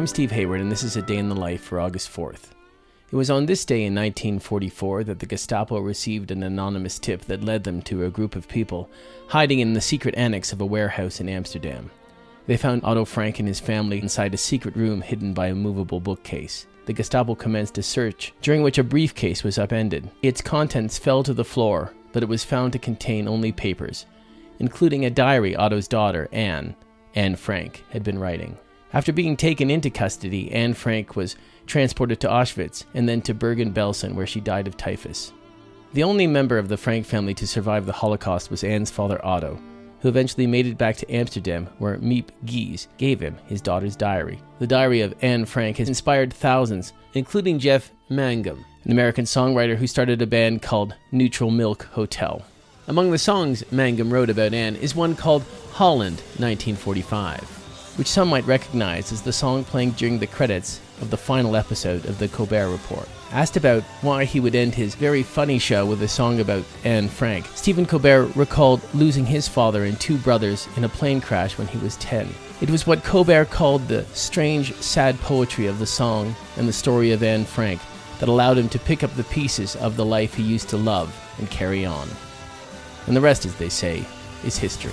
I'm Steve Hayward, and this is a day in the life for August 4th. It was on this day in 1944 that the Gestapo received an anonymous tip that led them to a group of people hiding in the secret annex of a warehouse in Amsterdam. They found Otto Frank and his family inside a secret room hidden by a movable bookcase. The Gestapo commenced a search, during which a briefcase was upended. Its contents fell to the floor, but it was found to contain only papers, including a diary Otto's daughter, Anne, Anne Frank, had been writing. After being taken into custody, Anne Frank was transported to Auschwitz and then to Bergen Belsen, where she died of typhus. The only member of the Frank family to survive the Holocaust was Anne's father Otto, who eventually made it back to Amsterdam, where Miep Gies gave him his daughter's diary. The diary of Anne Frank has inspired thousands, including Jeff Mangum, an American songwriter who started a band called Neutral Milk Hotel. Among the songs Mangum wrote about Anne is one called Holland 1945 which some might recognize as the song playing during the credits of the final episode of The Colbert Report. Asked about why he would end his very funny show with a song about Anne Frank, Stephen Colbert recalled losing his father and two brothers in a plane crash when he was 10. It was what Colbert called the strange, sad poetry of the song and the story of Anne Frank that allowed him to pick up the pieces of the life he used to love and carry on. And the rest, as they say, is history.